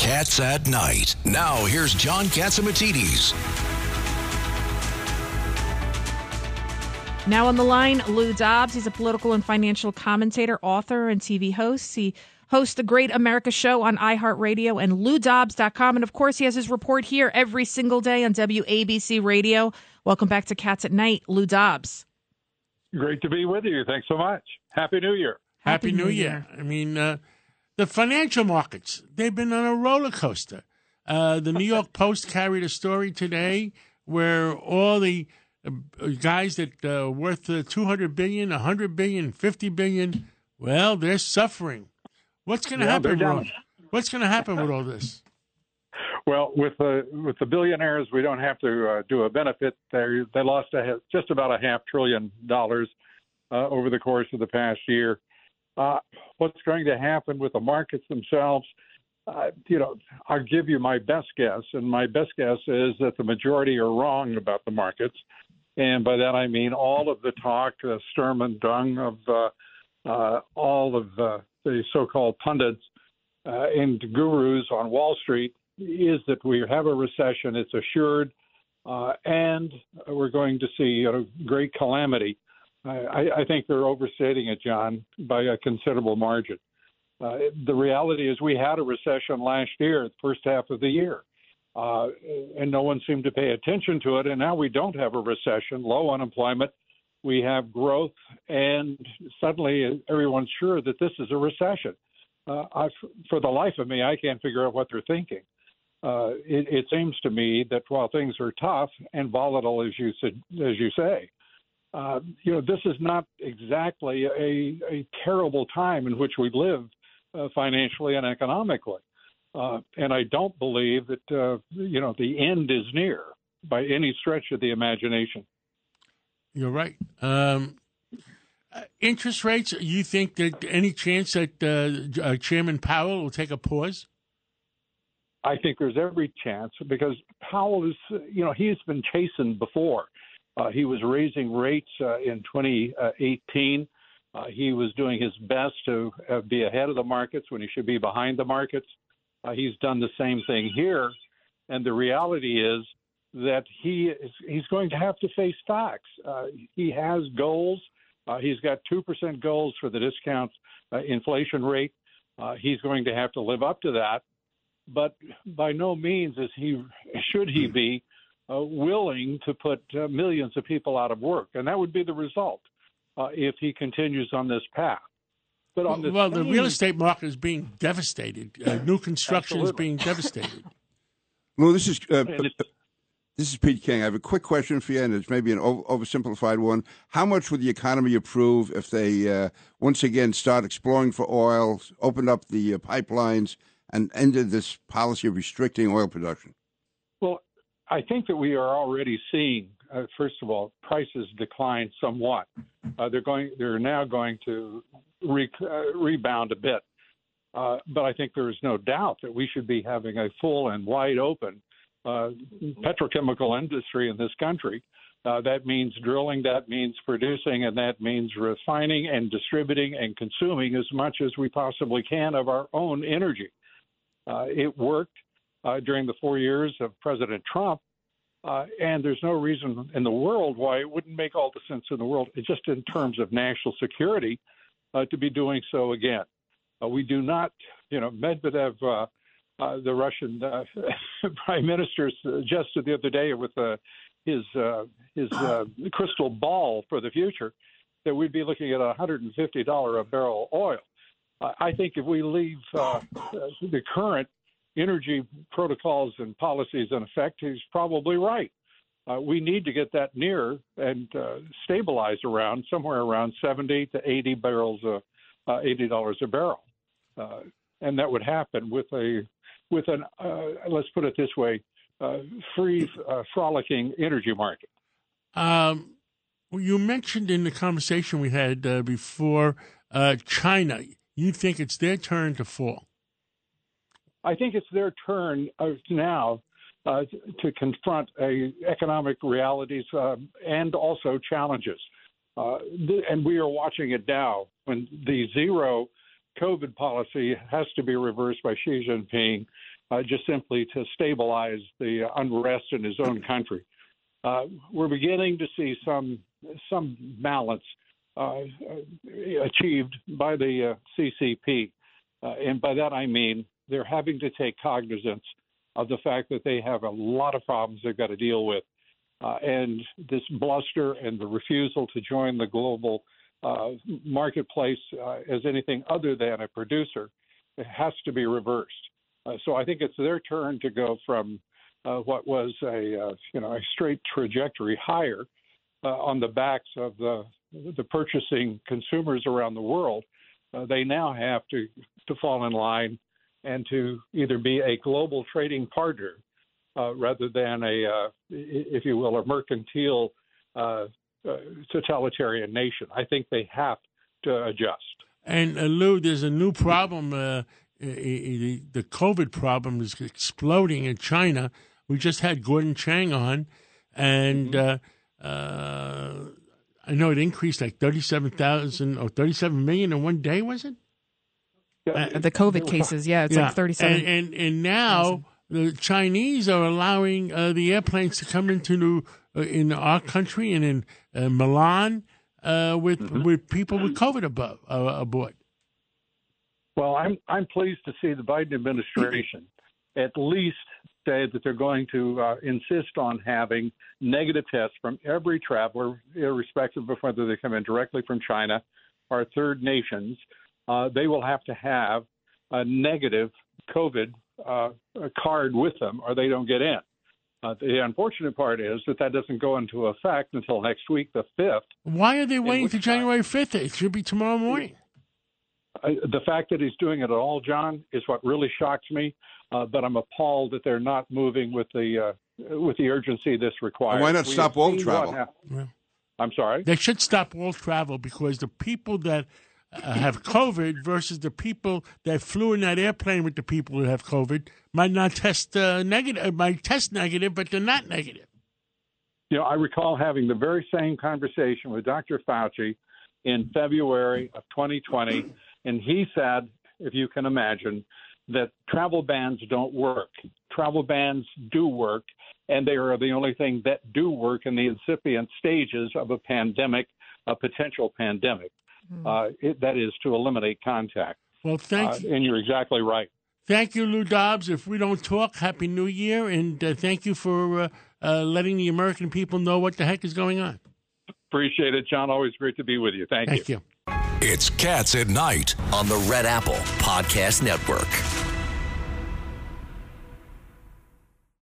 Cats at Night. Now, here's John Catsimatidis. Now on the line, Lou Dobbs. He's a political and financial commentator, author, and TV host. He hosts the Great America Show on iHeartRadio and LouDobbs.com. And of course, he has his report here every single day on WABC Radio. Welcome back to Cats at Night, Lou Dobbs. Great to be with you. Thanks so much. Happy New Year. Happy, New, Year. I mean, uh, the financial markets, they've been on a roller coaster. Uh, the New York Post carried a story today where all the uh, guys that uh, worth uh, 200 billion, 100 billion, 50 billion, well, they're suffering. What's going to Yeah, happen, Ron? What's going to happen with all this? Well, with the with the billionaires, we don't have to uh, do a benefit. They they lost a, just about a half trillion dollars uh, over the course of the past year. Uh, what's going to happen with the markets themselves? Uh, you know, I'll give you my best guess, and my best guess is that the majority are wrong about the markets, and by that I mean all of the talk, the Sturm and Drang of uh, uh, all of uh, the so-called pundits uh, and gurus on Wall Street is that we have a recession. It's assured, uh, and we're going to see you know, great calamity. I, I think they're overstating it, John, by a considerable margin. Uh, the reality is we had a recession last year, the first half of the year, uh, and no one seemed to pay attention to it. And now we don't have a recession, low unemployment. We have growth, and suddenly everyone's sure that this is a recession. Uh, I, for the life of me, I can't figure out what they're thinking. Uh, it, it seems to me that while things are tough and volatile, as you said, as you say, uh, you know, this is not exactly a, a terrible time in which we live uh, financially and economically. Uh, and I don't believe that uh, you know the end is near by any stretch of the imagination. You're right. Um, interest rates, you think that any chance that uh, uh, Chairman Powell will take a pause? I think there's every chance because Powell is, you know, he's been chastened before. Uh, he was raising rates uh, in 2018. Uh, he was doing his best to be ahead of the markets when he should be behind the markets. He's done the same thing here, and the reality is that he is he's going to have to face facts. He has goals. He's got two percent goals for the discount inflation rate. Uh, he's going to have to live up to that but by no means is he should he be uh, willing to put uh, millions of people out of work, and that would be the result uh, if he continues on this path. But on the well, the real estate market is being devastated. Uh, new construction is being devastated. Lou, this is uh, this is Pete King. I have a quick question for you, and it's maybe an over- oversimplified one. How much would the economy improve if they uh, once again start exploring for oil, opened up the uh, pipelines, and ended this policy of restricting oil production? I think that we are already seeing, uh, first of all, prices decline somewhat. Uh, they're going, they're now going to re- uh, rebound a bit. Uh, but I think there is no doubt that we should be having a full and wide open uh, petrochemical industry in this country. Uh, that means drilling, that means producing, and that means refining and distributing and consuming as much as we possibly can of our own energy. It worked uh, during the four years of President Trump, uh, and there's no reason in the world why it wouldn't make all the sense in the world, just in terms of national security, uh, to be doing so again. Uh, we do not, you know, Medvedev, uh, uh, the Russian prime minister, suggested the other day with his his crystal ball for the future that we'd be looking at 150 dollar a barrel oil. I I think if we leave uh, the current energy protocols and policies in effect, he's probably right. Uh, we need to get that near and uh, stabilize around somewhere around 70 to 80 barrels, a, uh, 80 dollars a barrel, uh, and that would happen with a with an uh, let's put it this way, uh, free frolicking energy market. Um, you mentioned in the conversation we had before China. You think it's their turn to fall? I think it's their turn uh, now uh, to confront economic realities uh, and also challenges. Uh, th- and we are watching it now when the zero COVID policy has to be reversed by Xi Jinping uh, just simply to stabilize the unrest in his own country. Uh, we're beginning to see some some balance achieved by the CCP, and by that I mean they're having to take cognizance of the fact that they have a lot of problems they've got to deal with. Uh, and this bluster and the refusal to join the global uh, marketplace uh, as anything other than a producer has to be reversed. Uh, so I think it's their turn to go from uh, what was a uh, you know a straight trajectory higher on the backs of the the purchasing consumers around the world. they now have to to fall in line and to either be a global trading partner uh, rather than a, uh, if you will, a mercantile uh, uh totalitarian nation. I think they have to adjust. And uh, Lou, there's a new problem. Uh, the COVID problem is exploding in China. We just had Gordon Chang on, and mm-hmm. I know it increased like thirty-seven thousand or thirty-seven million in one day. Was it? Uh, the COVID cases, yeah, it's yeah. like 37. And, and, and now the Chinese are allowing uh, the airplanes to come into uh, in our country and in uh, Milan uh, with mm-hmm. with people with COVID above, uh, aboard. Well, I'm I'm pleased to see the Biden administration at least say that they're going to insist on having negative tests from every traveler, irrespective of whether they come in directly from China or third nations uh, they will have to have a negative COVID uh, card with them, or they don't get in. Uh, the unfortunate part is that that doesn't go into effect until next week, the fifth. Why are they waiting to January fifth? It should be tomorrow morning. Uh, the fact that he's doing it at all, John, is what really shocks me. Uh, but I'm appalled that they're not moving with the uh, with the urgency this requires. why not we stop all travel? Yeah. I'm sorry. They should stop all travel because the people that uh, have COVID versus the people that flew in that airplane with the people who have COVID might not test uh, negative, uh, might test negative, but they're not negative. You know, I recall having the very same conversation with Dr. Fauci in February of 2020, and he said, if you can imagine, that travel bans don't work. Travel bans do work, and they are the only thing that do work in the incipient stages of a pandemic, a potential pandemic. Mm. Uh, it, that is to eliminate contact. Well, thank uh, you. And you're exactly right. Thank you, Lou Dobbs. If we don't talk, Happy New Year, and uh, thank you for uh, uh, letting the American people know what the heck is going on. Appreciate it, John. Always great to be with you. Thank, thank you. you. It's Cats at Night on the Red Apple Podcast Network.